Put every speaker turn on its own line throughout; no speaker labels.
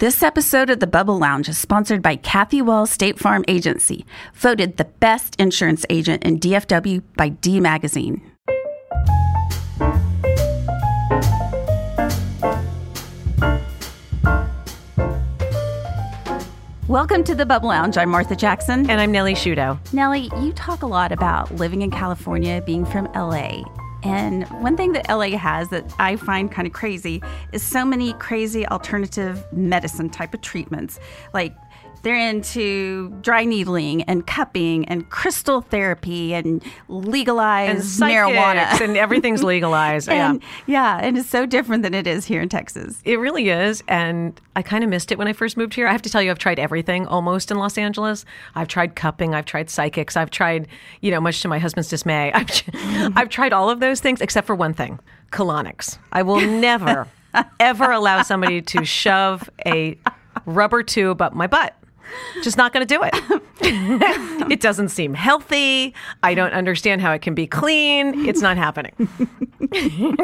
This episode of the Bubble Lounge is sponsored by Kathy Wall State Farm Agency, voted the best insurance agent in DFW by D Magazine. Welcome to the Bubble Lounge. I'm Martha Jackson.
And I'm Nellie Shudo.
Nellie, you talk a lot about living in California, being from LA. And one thing that LA has that I find kind of crazy is so many crazy alternative medicine type of treatments. Like they're into dry needling and cupping and crystal therapy and legalized
and
marijuana.
and everything's legalized.
and,
yeah.
yeah, and it's so different than it is here in Texas.
It really is. And I kind of missed it when I first moved here. I have to tell you, I've tried everything almost in Los Angeles. I've tried cupping, I've tried psychics, I've tried, you know, much to my husband's dismay, I've, I've tried all of those things except for one thing colonics. I will never, ever allow somebody to shove a rubber tube up my butt. Just not going to do it. it doesn't seem healthy. I don't understand how it can be clean. It's not happening.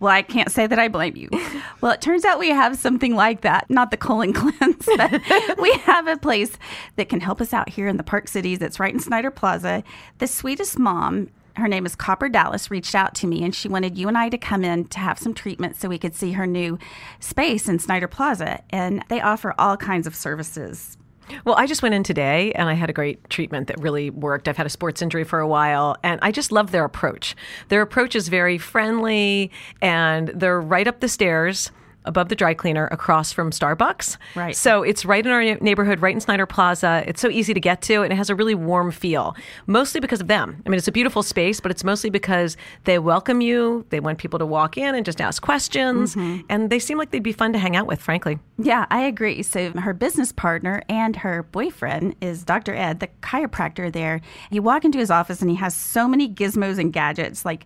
well, I can't say that I blame you. Well, it turns out we have something like that. Not the colon cleanse, but we have a place that can help us out here in the Park Cities. It's right in Snider Plaza. The sweetest mom her name is Copper Dallas, reached out to me and she wanted you and I to come in to have some treatment so we could see her new space in Snider Plaza. And they offer all kinds of services
well, I just went in today and I had a great treatment that really worked. I've had a sports injury for a while and I just love their approach. Their approach is very friendly and they're right up the stairs above the dry cleaner across from Starbucks.
Right.
So it's right in our neighborhood, right in Snider Plaza. It's so easy to get to and it has a really warm feel, mostly because of them. I mean, it's a beautiful space, but it's mostly because they welcome you. They want people to walk in and just ask questions. Mm-hmm. And they seem like they'd be fun to hang out with, frankly.
Yeah, I agree. So her business partner and her boyfriend is Dr. Ed, the chiropractor there. You walk into his office and he has so many gizmos and gadgets like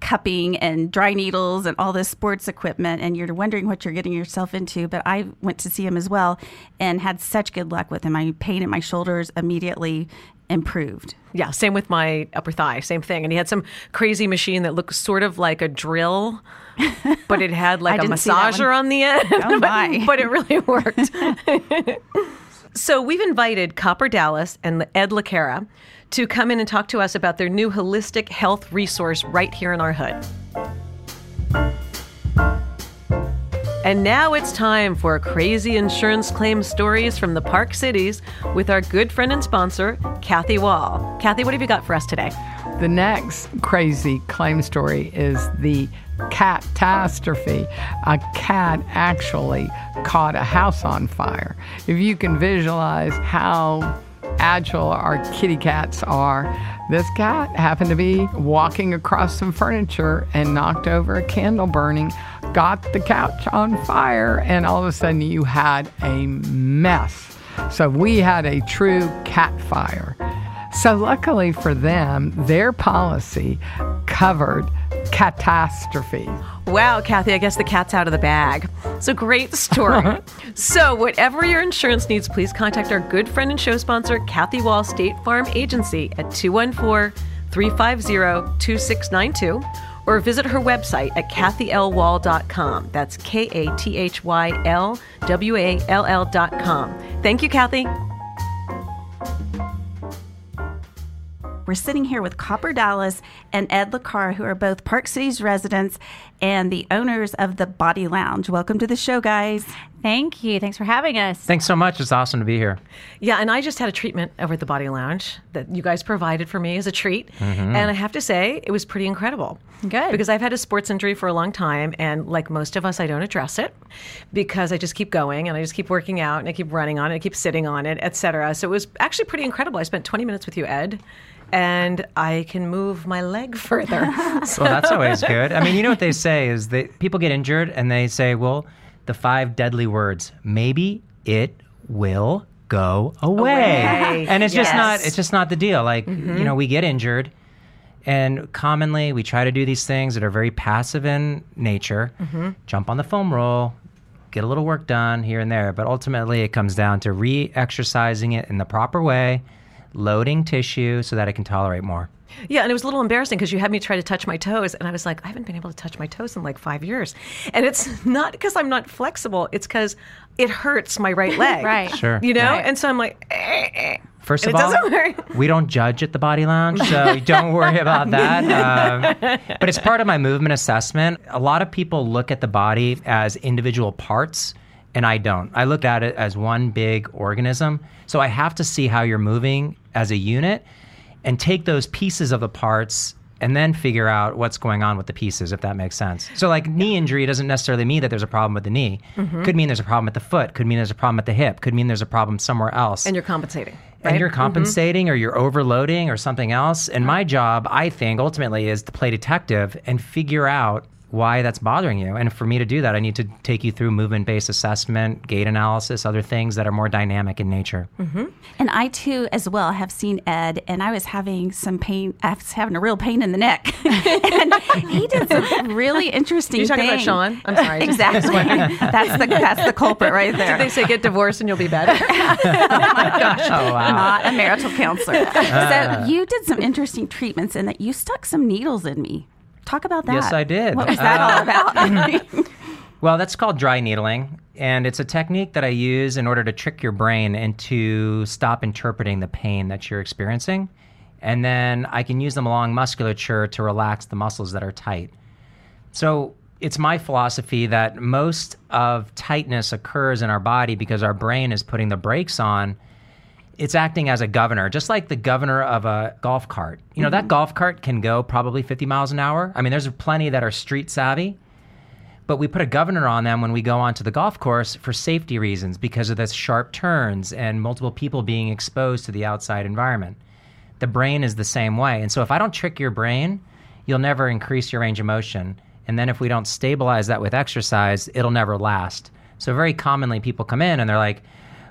cupping and dry needles and all this sports equipment and you're wondering what you're getting yourself into but i went to see him as well and had such good luck with him. My pain in my shoulders immediately improved.
Yeah same with my upper thigh same thing. And he had some crazy machine that looked sort of like a drill but it had like a massager on the end
oh my.
but it really worked. So we've invited copper dallas and ed Le Cara to come in and talk to us about their new holistic health resource right here in our hood. And now it's time for crazy insurance claim stories from the Park Cities with our good friend and sponsor, Kathy Wall. Kathy, what have you got for us today?
The next crazy claim story is the catastrophe. A cat actually caught a house on fire. If you can visualize how agile our kitty cats are. This cat happened to be walking across some furniture and knocked over a candle burning, got the couch on fire, and all of a sudden you had a mess. So we had a true cat fire. So, luckily for them, their policy covered catastrophe.
Wow, Kathy, I guess the cat's out of the bag. It's a great story. so, whatever your insurance needs, please contact our good friend and show sponsor, Kathy Wall State Farm Agency at 214 350 2692 or visit her website at kathylwall.com. That's K A T H Y L W A L L.com. Thank you, Kathy.
We're sitting here with Copper Dallas and Ed Le Cara, who are both Park Cities residents and the owners of the Body Lounge. Welcome to the show, guys.
Thank you. Thanks for having us.
Thanks so much. It's awesome to be here.
Yeah, and I just had a treatment over at the Body Lounge that you guys provided for me as a treat. Mm-hmm. And I have to say, it was pretty incredible.
Good.
Because I've had a sports injury for a long time. And like most of us, I don't address it because I just keep going and I just keep working out and I keep running on it, I keep sitting on it, etc. So it was actually pretty incredible. I spent 20 minutes with you, Ed and I can move my leg further.
so. Well, that's always good. I mean, you know what they say is that people get injured and they say, well, the five deadly words, maybe it will go away.
away.
And it's
yes.
just not it's just not the deal. Like, mm-hmm. you know, we get injured and commonly we try to do these things that are very passive in nature. Mm-hmm. Jump on the foam roll, get a little work done here and there, but ultimately it comes down to re-exercising it in the proper way loading tissue so that it can tolerate more.
Yeah, and it was a little embarrassing because you had me try to touch my toes, and I was like, I haven't been able to touch my toes in like five years. And it's not because I'm not flexible, it's because it hurts my right leg.
Right.
Sure.
You know?
Right.
And so I'm like, eh, eh.
First
And
of
it
all, we don't judge at the Body Lounge, so don't worry about that. Um, but it's part of my movement assessment. A lot of people look at the body as individual parts, and I don't. I look at it as one big organism. So I have to see how you're moving as a unit and take those pieces of the parts and then figure out what's going on with the pieces, if that makes sense. So, like knee injury doesn't necessarily mean that there's a problem with the knee.
Mm-hmm.
Could mean there's a problem at the foot. Could mean there's a problem at the hip. Could mean there's a problem somewhere else
And you're compensating.
and you're compensating or you're overloading or something else. And my job, I think, ultimately is to play detective and figure out why that's bothering you. And for me to do that, I need to take you through movement based assessment, gait analysis, other things that are more dynamic in nature. Mm-hmm.
And I too, as well, have seen Ed, and I was having some pain. I was having a real pain in the neck, and he did some really interesting.
You're talking about. Sean? I'm sorry.
Exactly. that's the that's the culprit right there.
They say get divorced and you'll be better.
Oh, my gosh. Oh, wow.
Not a marital counselor. so you did some interesting treatments, and that you stuck some needles in me. Talk about that.
Yes, I did.
What was that uh, all about?
Well, that's called dry needling. And it's a technique that I use in order to trick your brain into stop interpreting the pain that you're experiencing. And then I can use them along musculature to relax the muscles that are tight. So it's my philosophy that most of tightness occurs in our body because our brain is putting the brakes on. It's acting as a governor, just like the governor of a golf cart. You know, that mm-hmm. golf cart can go probably 50 miles an hour. I mean, there's plenty that are street savvy but we put a governor on them when we go onto the golf course for safety reasons because of the sharp turns and multiple people being exposed to the outside environment. The brain is the same way. And so if I don't trick your brain, you'll never increase your range of motion. And then if we don't stabilize that with exercise, it'll never last. So very commonly people come in and they're like,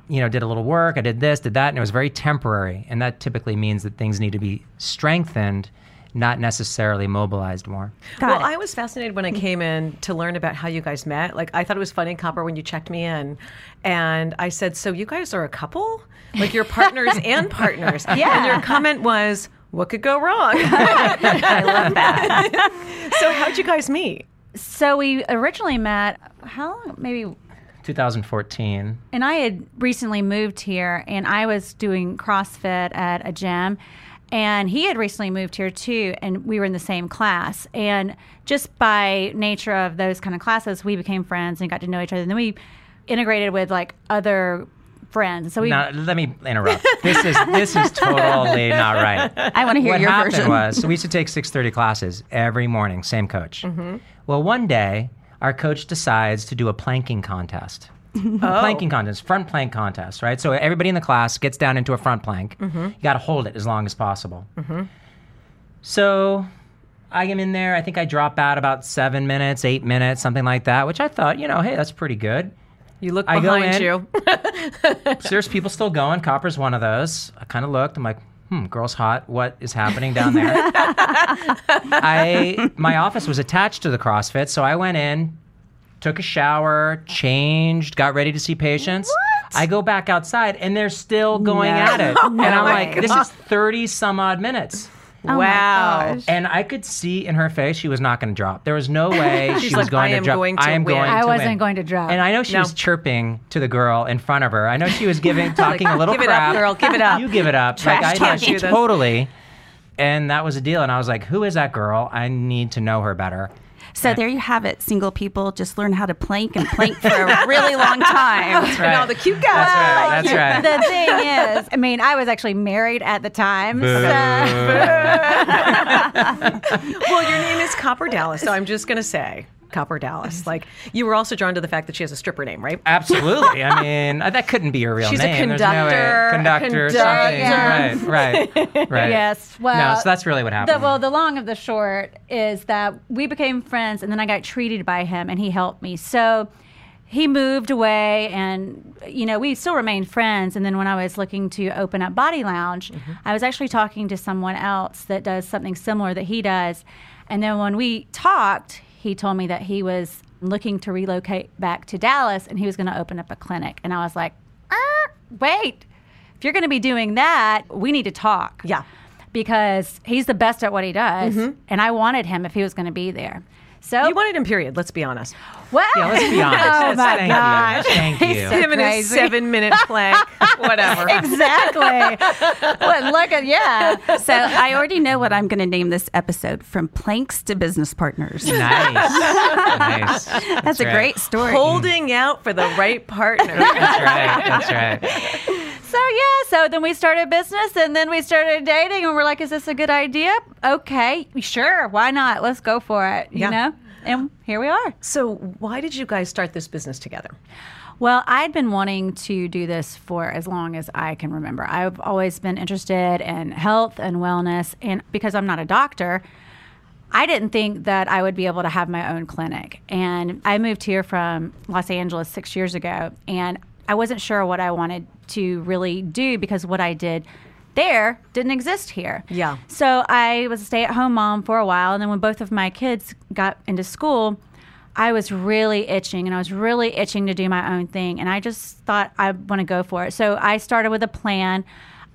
you know, did a little work, I did this, did that, and it was very temporary. And that typically means that things need to be strengthened, not necessarily mobilized more.
Got
well,
it.
I was fascinated when I came in to learn about how you guys met. Like, I thought it was funny, Copper, when you checked me in, and I said, "So you guys are a couple? Like you're partners and partners?" Yeah. And your comment was, "What could go wrong?"
I love that.
so how'd you guys meet?
So we originally met, how long? Maybe
2014.
and I had recently moved here and I was doing CrossFit at a gym and he had recently moved here too and we were in the same class and just by nature of those kind of classes we became friends and got to know each other and then we integrated with like other friends so we
Now, let me interrupt. This is this is totally not right.
I want to hear
what
your
happened
version.
was so we used to take 6:30 classes every morning, same coach.
Mm-hmm.
Well, one day our coach decides to do a planking contest. Planking contest, front plank contest, right? So everybody in the class gets down into a front plank.
Mm-hmm.
You got to hold it as long as possible. So I am in there. I think I drop out about seven minutes, eight minutes, something like that, which I thought, you know, hey, that's pretty good.
You look
I
behind
in.
you.
So there's people still going. Copper's one of those. I kind of looked. I'm like, hmm, girl's hot. What is happening down there? I my office was attached to the CrossFit, so I went in, took a shower, changed, got ready to see patients. I go back outside, and they're still going
No.
at it, and I'm like, this is thirty some odd minutes.
Oh my
wow.
gosh.
And I could see in her face she was not going to drop. There was no way she
She's
was
like,
going
"I
to
am
drop.
going to
I am
win."
going
I
to
wasn't
win.
going to drop.
And I know she
No.
was chirping to the girl in front of her. I know she was giving, talking a little
Give it
crap.
up, girl. Give it up.
You give it up.
Trash
like, I
talking.
know, totally. And that was a deal. And I was like, who is that girl? I need to know her better.
So there you have it. Single people just learn how to plank and plank for a really long time.
That's
And all the cute guys.
That's right. That's right.
the thing is, I mean, I was actually married at the time. So,
Well, your name is Copper Dallas, so I'm just going to say Copper Dallas. Like, you were also drawn to the fact that she has a stripper name, right?
Absolutely. I mean, uh, that couldn't be her real
She's a
name. There's no
conductor, a
Conductor,
conductor.
something. Right, right, right.
yes. Well,
no, so that's really what happened.
The, well, the long of the short is that we became friends, and then I got treated by him, and he helped me. So he moved away, and you know we still remained friends. And then when I was looking to open up Body Lounge, I was actually talking to someone else that does something similar that he does. And then when we talked, he told me that he was looking to relocate back to Dallas, and he was going to open up a clinic. And I was like, "Er, wait. If you're going to be doing that, we need to talk.
Yeah.
because he's the best at what he does, and I wanted him if he was going to be there. So
You wanted him, period. Let's be honest.
well,
Yeah, let's be oh honest.
oh my
Thank
gosh.
you. Thank you.
so
Him and his
crazy.
seven minute plank, whatever.
exactly. well, look at yeah.
So I already know what I'm going to name this episode from planks to business partners.
Nice. nice.
That's, a
right.
great story.
Holding out for the right partner.
That's right. That's right.
So yeah, so then we started business and then we started dating and we're like, is this a good idea? Okay, sure, why not? Let's go for it. You
Yeah.
know? And here we are.
so, why did you guys start this business together?
Well, I'd been wanting to do this for as long as I can remember. I've always been interested in health and wellness, and because I'm not a doctor, I didn't think that I would be able to have my own clinic. And I moved here from Los Angeles six years ago, and I wasn't sure what I wanted to really do because what I did there didn't exist here.
Yeah.
So I was a stay at home mom for a while. And then when both of my kids got into school, I was really itching and I was really itching to do my own thing. And I just thought I want to go for it. So I started with a plan,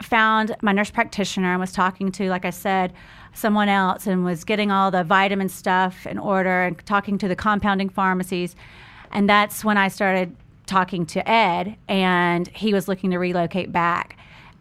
found my nurse practitioner and was talking to, like I said, someone else and was getting all the vitamin stuff in order and talking to the compounding pharmacies. And that's when I started talking to Ed, and he was looking to relocate back.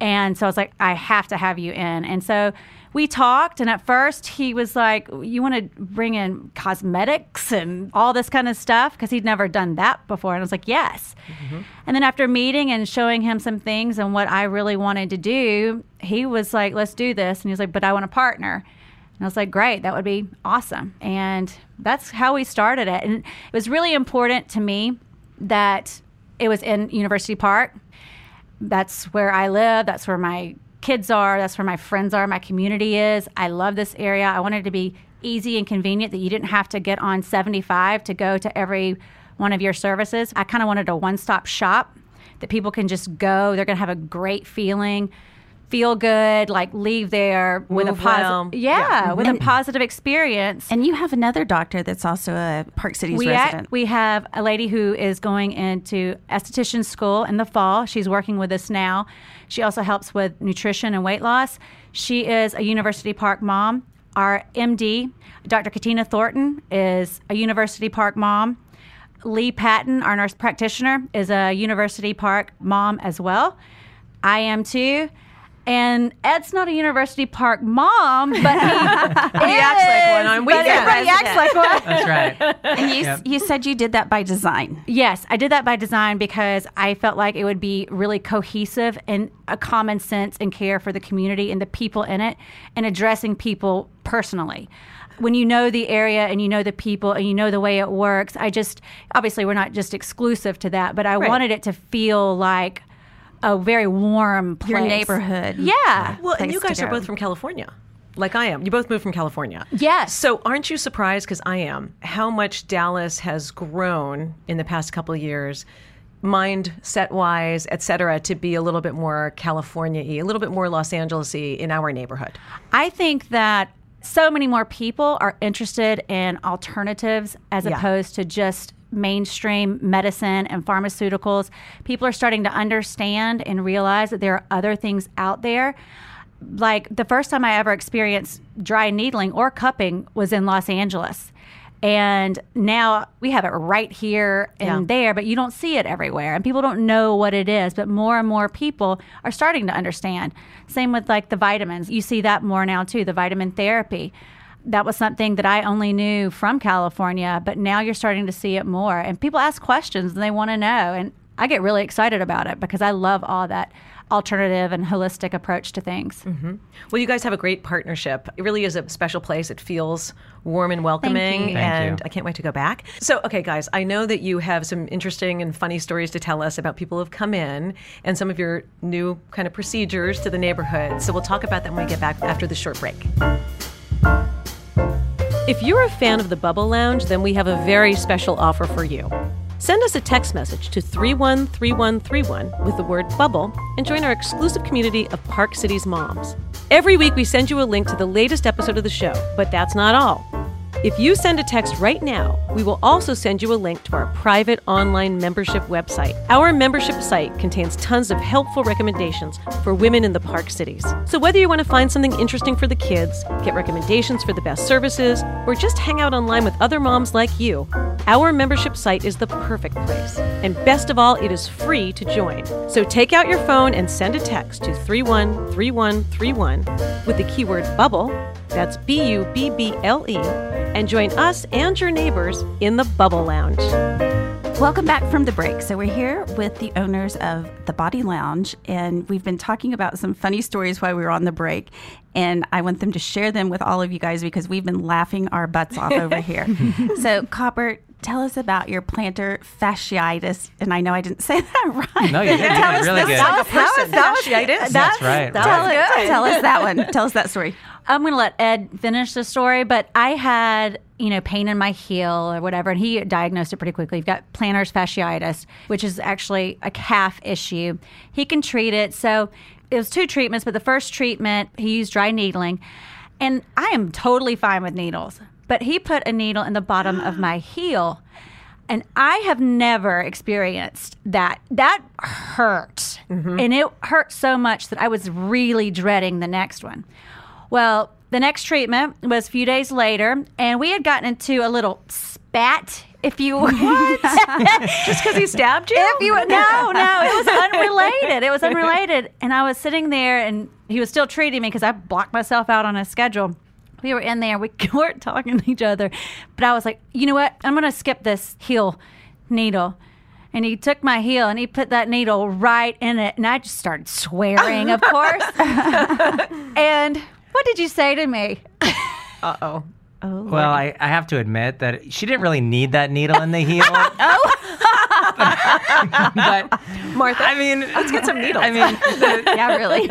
And so I was like, I have to have you in. And so we talked, and at first he was like, You want to bring in cosmetics and all this kind of stuff? Because he'd never done that before. And I was like, Yes. Mm-hmm. And then after meeting and showing him some things and what I really wanted to do, he was like, Let's do this. And he was like, But I want a partner. And I was like, great, that would be awesome. And that's how we started it. And it was really important to me that it was in University Park. That's where I live. That's where my kids are. That's where my friends are. My community is. I love this area. I wanted it to be easy and convenient that you didn't have to get on 75 to go to every one of your services. I kind of wanted a one stop shop that people can just go. They're going to have a great feeling, feel good, like leave there with a positive,
well.
yeah, with a positive experience.
And you have another doctor that's also a Park Cities
we,
resident.
we have a lady who is going into esthetician school in the fall. She's working with us now. She also helps with nutrition and weight loss. She is a University Park mom. Our MD, Dr. Katina Thornton, is a University Park mom. Lee Patton, our nurse practitioner, is a University Park mom as well. I am too. And Ed's not a University Park mom, but he,
He acts like one on
but
weekends.
everybody acts like one.
That's right.
and you,
Yep.
you said you did that by design.
Yes, I did that by design because I felt like it would be really cohesive and a common sense and care for the community and the people in it and addressing people personally. When you know the area and you know the people and you know the way it works, I just obviously we're not just exclusive to that, but I
Right.
wanted it to feel like a very warm place.
Your neighborhood.
Yeah.
Well, and you guys are both from California, like I am. You both moved from California.
Yes.
So aren't you surprised, because I am, how much Dallas has grown in the past couple of years, mindset wise, et cetera, to be a little bit more California y, a little bit more Los Angeles y in our neighborhood?
I think that so many more people are interested in alternatives as
Yeah.
opposed to just mainstream medicine and pharmaceuticals. People are starting to understand and realize that there are other things out there. Like the first time I ever experienced dry needling or cupping was in Los Angeles. And now we have it right here and
Yeah.
there, but you don't see it everywhere. And people don't know what it is, but more and more people are starting to understand. Same with like the vitamins. You see that more now too, the vitamin therapy. That was something that I only knew from California, but now you're starting to see it more. And people ask questions and they want to know. And I get really excited about it because I love all that alternative and holistic approach to things. Mm-hmm.
Well, you guys have a great partnership. It really is a special place. It feels warm and welcoming,
you.
Thank
and
you.
I can't wait to go back. So, okay, guys, I know that you have some interesting and funny stories to tell us about people who've come in and some of your new kind of procedures to the neighborhood. So, we'll talk about that when we get back after the short break. If you're a fan of the Bubble Lounge, then we have a very special offer for you. Send us a text message to 313131 with the word bubble and join our exclusive community of Park Cities moms. Every week we send you a link to the latest episode of the show, but that's not all.
If you send a text right now, we will also send you a link to our private online membership website. Our membership site contains tons of helpful recommendations for women in the park cities. So whether you want to find something interesting for the kids, get recommendations for the best services, or just hang out online with other moms like you, our membership site is the perfect place. And best of all, it is free to join. So take out your phone and send a text to 313131 with the keyword bubble. That's B U B B L E and join us and your neighbors in the Bubble Lounge.
Welcome back from the break. So, we're here with the owners of the Body Lounge, and we've been talking about some funny stories while we were on the break. And I want them to share them with all of you guys because we've been laughing our butts off over here. so, Copper, tell us about your plantar fasciitis. And I know I didn't say that right.
No, you did. You did really good.
That was, that was, that was,
Fasciitis?
That's right.
Tell,
right.
it, tell us that one. Tell us that story.
I'm going to let Ed finish the story, but I had, you know, pain in my heel or whatever, and he diagnosed it pretty quickly. You've got plantar fasciitis, which is actually a calf issue. He can treat it. So it was two treatments, but the first treatment, he used dry needling. And I am totally fine with needles, but he put a needle in the bottom of my heel. And I have never experienced that. That hurt. Mm-hmm. And it hurt so much that I was really dreading the next one. Well, the next treatment was a few days later, and we had gotten into a little spat, if you would.
Just because he stabbed you?
If you no, no, it was unrelated. It was unrelated, and I was sitting there, and he was still treating me because I blocked myself out on his schedule. We were in there. We weren't talking to each other, but I was like, you know what? I'm going to skip this heel needle. And he took my heel and he put that needle right in it, and I just started swearing, of course. and what did you say to me?
Uh oh.
Well, I, I have to admit that she didn't really need that needle in the heel. but
Martha,
I mean,
let's get some needles.
I mean, the,
Yeah, really.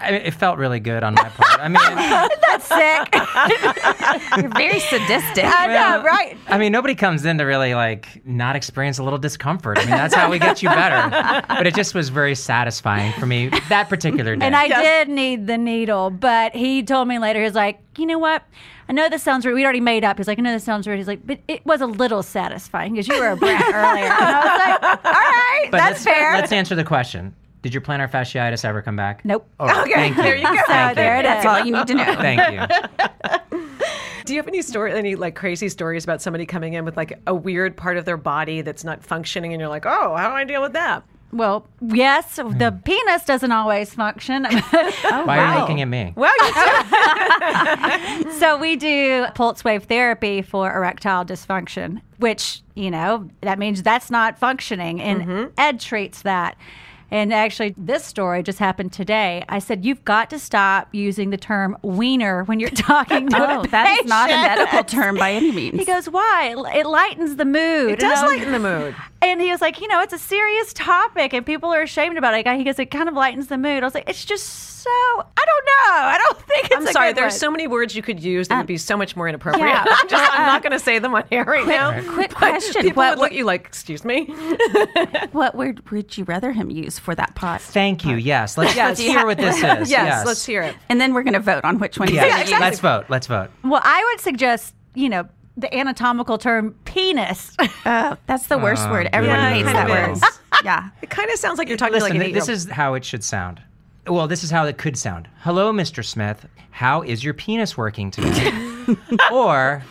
I mean, it felt really good on my part. I mean,
That's sick.
You're very sadistic.
I know, right?
I mean, nobody comes in to really like not experience a little discomfort. I mean, that's how we get you better. But it just was very satisfying for me that particular day.
And I did need the needle, but he told me later, he's like, you know what? I know this sounds weird. We'd already made up. He's like, I know this sounds weird. He's like, but it was a little satisfying because you were a brat earlier. And I was like, all right,
but
that's
let's,
fair.
Let's answer the question. Did your plantar fasciitis ever come back?
nope.
Oh,
Okay,
thank you.
there you go.
Thank
there
you.
it
That's
is.
all you need to know.
Thank you.
Do you have any story, any like crazy stories about somebody coming in with like a weird part of their body that's not functioning, and you're like, oh, how do I deal with that?
Well, yes, the penis doesn't always function.
Oh, Why are you looking at me?
Well, you
so we do pulse wave therapy for erectile dysfunction, which you know that means that's not functioning, and mm-hmm. Ed treats that. And actually, this story just happened today. I said you've got to stop using the term wiener when you're talking to
Oh,
a
that is not a medical term by any means.
He goes, "Why? It lightens the mood."
it does lighten the mood.
and he was like, you know, it's a serious topic and people are ashamed about it. He goes, it kind of lightens the mood. I was like, it's just so, I don't know. I don't think it's
I'm
a
sorry.
good
There's
one.
so many words you could use that would um, be so much more inappropriate.
yeah.
I'm, just, I'm not going to say them on air right now.
quick
But
question.
People
What-
would look at you like, excuse me.
What word would you rather him use for that pot?
Thank you. Yes. Let's,
Yes.
let's hear what this is.
yes, let's hear it.
And then we're going to vote on which one Yeah.
Yes.
going to use.
Let's vote. Let's vote.
Well, I would suggest, you know, the anatomical term penis.
Oh, that's the worst
Oh,
word. Everyone
yeah,
hates that word. yeah.
It kind of sounds like you're talking
Listen,
to like an
this
eight-year-old.
is how it should sound. Well, this is how it could sound. Hello, Mr. Smith. How is your penis working today? or,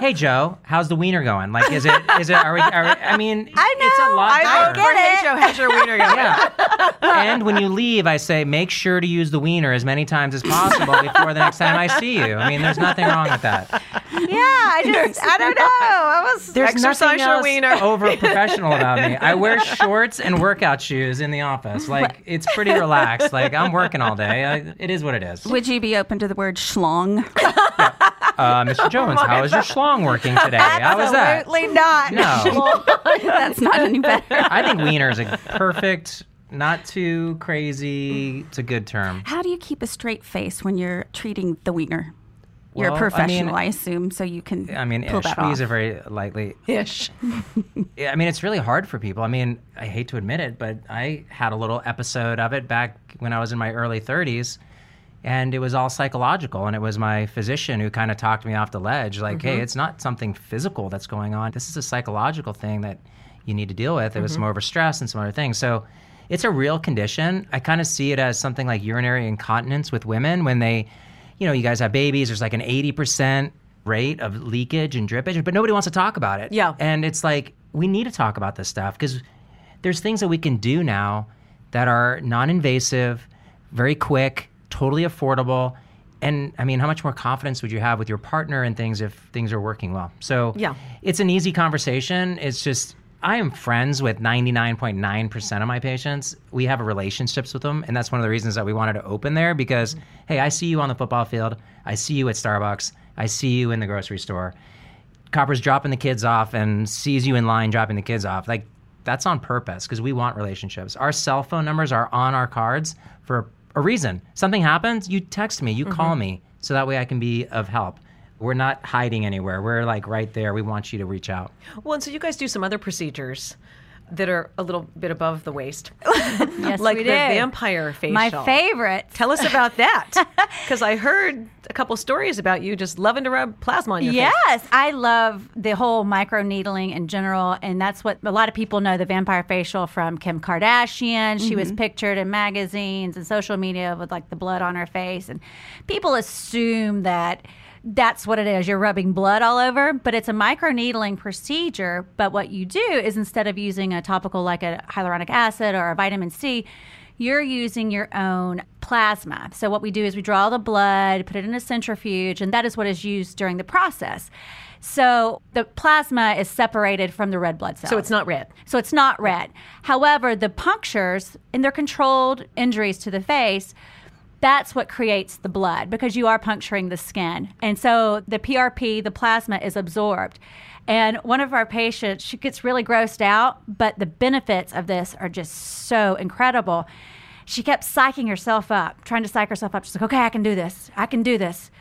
hey, Joe, how's the wiener going? Like, is it, is it, are we, are we I mean,
I know.
it's a lot
I
better.
get it.
Hey, Joe, how's your wiener going?
Yeah. and when you leave, I say, make sure to use the wiener as many times as possible before the next time I see you. I mean, there's nothing wrong with that.
yeah, I just, I don't know. I was,
There's
Exercise
nothing else
wiener.
over professional about me. I wear shorts and workout shoes in the office. Like, it's pretty relaxed. Like, I'm working all day. I, it is what it is.
Would you be open to the word schlong?
Uh, Mr. Jones, how is your schlong working today? How is that?
absolutely not.
No.
That's not any better.
I think wiener is a perfect, not too crazy. It's a good term.
How do you keep a straight face when you're treating the wiener? You're
Well,
a
I
professional, I,
mean-
assume, so you can
I mean,
pull
ish.
that
We
off.
use it very lightly.
Ish.
Yeah, I mean, it's really hard for people. I mean, I hate to admit it, but I had a little episode of it back when I was in my early 30s. And it was all psychological. And it was my physician who kind of talked me off the ledge, like, "Hey, mm-hmm. it's not something physical that's going on. This is a psychological thing that you need to deal with. It was mm-hmm. more of a stress and some other things." So. It's a real condition. I kind of see it as something like urinary incontinence with women when they, you know, you guys have babies. There's like an 80% rate of leakage and drippage, but nobody wants to talk about it.
Yeah.
And it's like, we need to talk about this stuff because there's things that we can do now that are non invasive, very quick, totally affordable. And I mean, how much more confidence would you have with your partner and things if things are working well? So,
Yeah.
it's an easy conversation. It's just, I am friends with 99.9% of my patients. We have relationships with them. And that's one of the reasons that we wanted to open there because, hey, I see you on the football field. I see you at Starbucks. I see you in the grocery store. Copper's dropping the kids off and sees you in line dropping the kids off. Like, that's on purpose because we want relationships. Our cell phone numbers are on our cards for a reason. Something happens, you text me, you mm-hmm. call me, so that way I can be of help. We're not hiding anywhere. We're like right there. We want you to reach out.
Well, and so you guys do some other procedures that are a little bit above the waist,
Yes,
like
we
the
do.
vampire facial.
My favorite.
Tell us about that, because I heard a couple stories about you just loving to rub plasma on your face.
Yes, I love the whole micro needling in general, and that's what a lot of people know the vampire facial from Kim Kardashian. She was mm-hmm. pictured in magazines and social media with like the blood on her face, and people assume that that's what it is. You're rubbing blood all over, but it's a micro needling procedure. But what you do is instead of using a topical like a hyaluronic acid or a vitamin C, you're using your own plasma. So what we do is we draw the blood, put it in a centrifuge, and that is what is used during the process. So the plasma is separated from the red blood cells.
So it's not red.
So it's not red. However, the punctures and they're controlled injuries to the face. That's what creates the blood because you are puncturing the skin. And so the PRP, the plasma, is absorbed. And one of our patients, she gets really grossed out, but the benefits of this are just so incredible. She kept psyching herself up, trying to psych herself up. She's like, okay, I can do this. I can do this.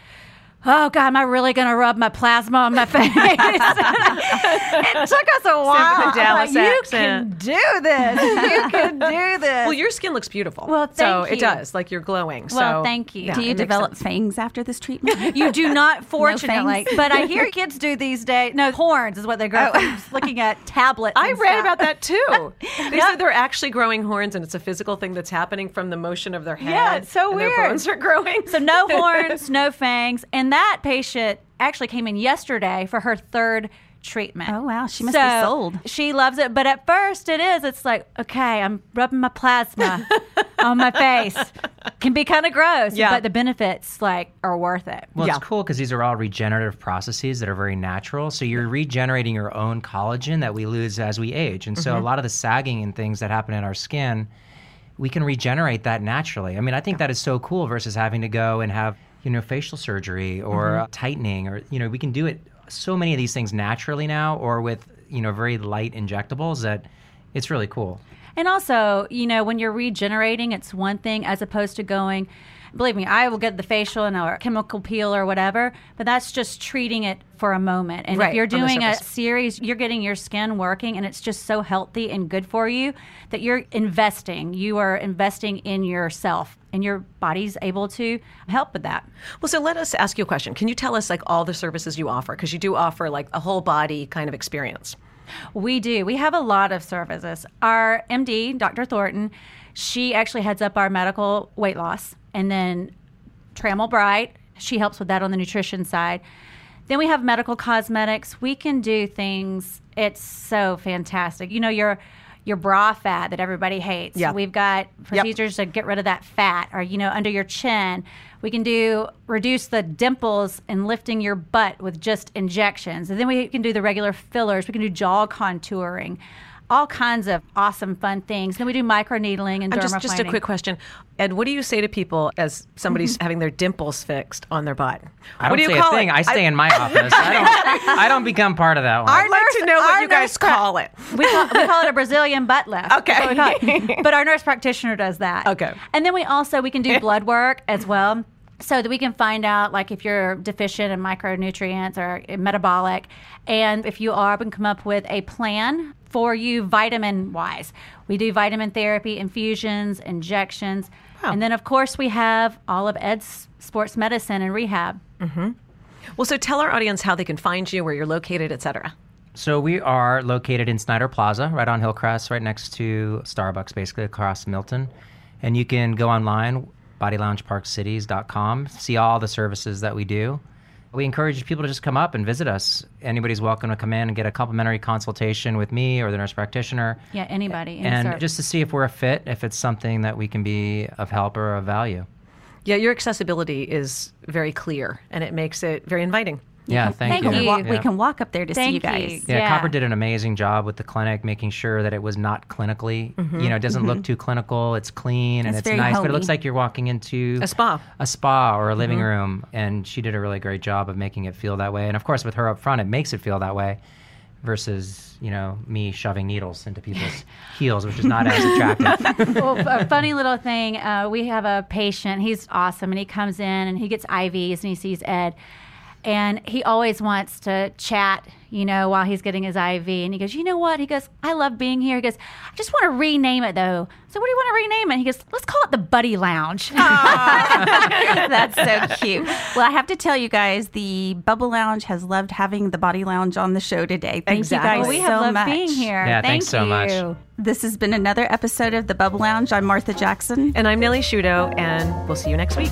Oh God, am I really gonna rub my plasma on my face? it took us a while.
Dallas
like, you
accent."
can do this. You can do this.
Well, your skin looks beautiful.
Well,
so
thank
it does. Like you're glowing.
Well,
so,
thank you.
yeah,
Do you develop fangs after this treatment?
You do not, fortunately.
fangs?
but I hear kids do these days. No, horns is what they grow oh. just looking at tablets.
I read
stuff.
about that too. They said they're actually growing horns, and it's a physical thing that's happening from the motion of their head.
Yeah, it's so
and
weird.
Their bones are growing.
So no horns, no fangs. And that patient actually came in yesterday for her third treatment.
Oh, wow. She must be sold.
She loves it. But at first it is, it's like, okay, I'm rubbing my plasma on my face. Can be kind of gross.
Yeah.
But the benefits like are worth it.
Well,
Yeah.
it's cool because these are all regenerative processes that are very natural. So you're regenerating your own collagen that we lose as we age. And so a mm-hmm. lot of the sagging and things that happen in our skin, we can regenerate that naturally. I mean, I think that is so cool versus having to go and have, you know, facial surgery or uh, tightening or, you know, we can do it so many of these things naturally now or with, you know, very light injectables that it's really cool.
And also, you know, when you're regenerating, it's one thing as opposed to going, believe me, I will get the facial and or chemical peel or whatever, but that's just treating it for a moment. And
Right,
if you're doing a series, you're getting your skin working and it's just so healthy and good for you that you're investing. You are investing in yourself and your body's able to help with that.
Well, so let us ask you a question. Can you tell us like all the services you offer? Because you do offer like a whole body kind of experience.
We do. We have a lot of services. Our MD, Dr. Thornton, she actually heads up our medical weight loss. And then Trammell Bright, she helps with that on the nutrition side. Then we have medical cosmetics. We can do things. It's so fantastic. You know, your your bra fat that everybody hates.
Yeah.
We've got procedures to get rid of that fat or you know under your chin. We can do reduce the dimples and lifting your butt with just injections. And then we can do the regular fillers. We can do jaw contouring. All kinds of awesome fun things. Then we do micro needling and
I'm just just a quick question. Ed, what do you say to people as somebody's mm-hmm. having their dimples fixed on their butt?
I
what
don't
do you
say
call
a thing.
it?
I stay in my office. I don't, I don't become part of that one.
I'd like to know what you guys
pra-
call it.
We call, we call it a Brazilian butt lift.
Okay.
what we call it. But our nurse practitioner does that.
Okay.
And then we also we can do blood work as well. So that we can find out, like, if you're deficient in micronutrients or metabolic, and if you are, we can come up with a plan for you vitamin wise. We do vitamin therapy, infusions, injections.
Wow.
And then, of course, we have all of Ed's sports medicine and rehab. Mm-hmm.
Well, so tell our audience how they can find you, where you're located, et cetera.
So we are located in Snider Plaza, right on Hillcrest, right next to Starbucks, basically across Milton. And you can go online, bodyloungeparkcities.com, see all the services that we do. We encourage people to just come up and visit us. Anybody's welcome to come in and get a complimentary consultation with me or the nurse practitioner.
Yeah, anybody. any
And
sort.
just to see if we're a fit, if it's something that we can be of help or of value.
Yeah, your accessibility is very clear and it makes it very inviting.
Yeah, thank,
Thank
you.
you.
Wa-
Yeah.
We can walk up there to see you guys.
you.
Yeah,
Yeah.
Copper did an amazing job with the clinic, making sure that it was not clinically, mm-hmm. you know, it doesn't look mm-hmm. too clinical. It's clean and
It's
it's,
very
nice, but it looks like you're walking into
A spa.
a spa or a living mm-hmm. room. And she did a really great job of making it feel that way. And of course, with her up front, it makes it feel that way versus, you know, me shoving needles into people's heels, which is not as attractive.
well, a funny little thing. Uh, we have a patient. He's awesome, and he comes in and he gets IVs and he sees Ed, and he always wants to chat. You know, while he's getting his IV, and he goes, "You know what?" He goes, "I love being here." He goes, "I just want to rename it though." So, what do you want to rename it? He goes, "Let's call it the Buddy Lounge."
That's so cute. Well, I have to tell you guys, the Bubble Lounge has loved having the Body Lounge on the show today. Thank
Exactly.
you guys
well, we
so
have loved
much.
being here.
Yeah,
Thank
thanks so
you.
much.
This has been another episode of the Bubble Lounge. I'm Martha Jackson.
And I'm Nellie Shudo, and we'll see you next week.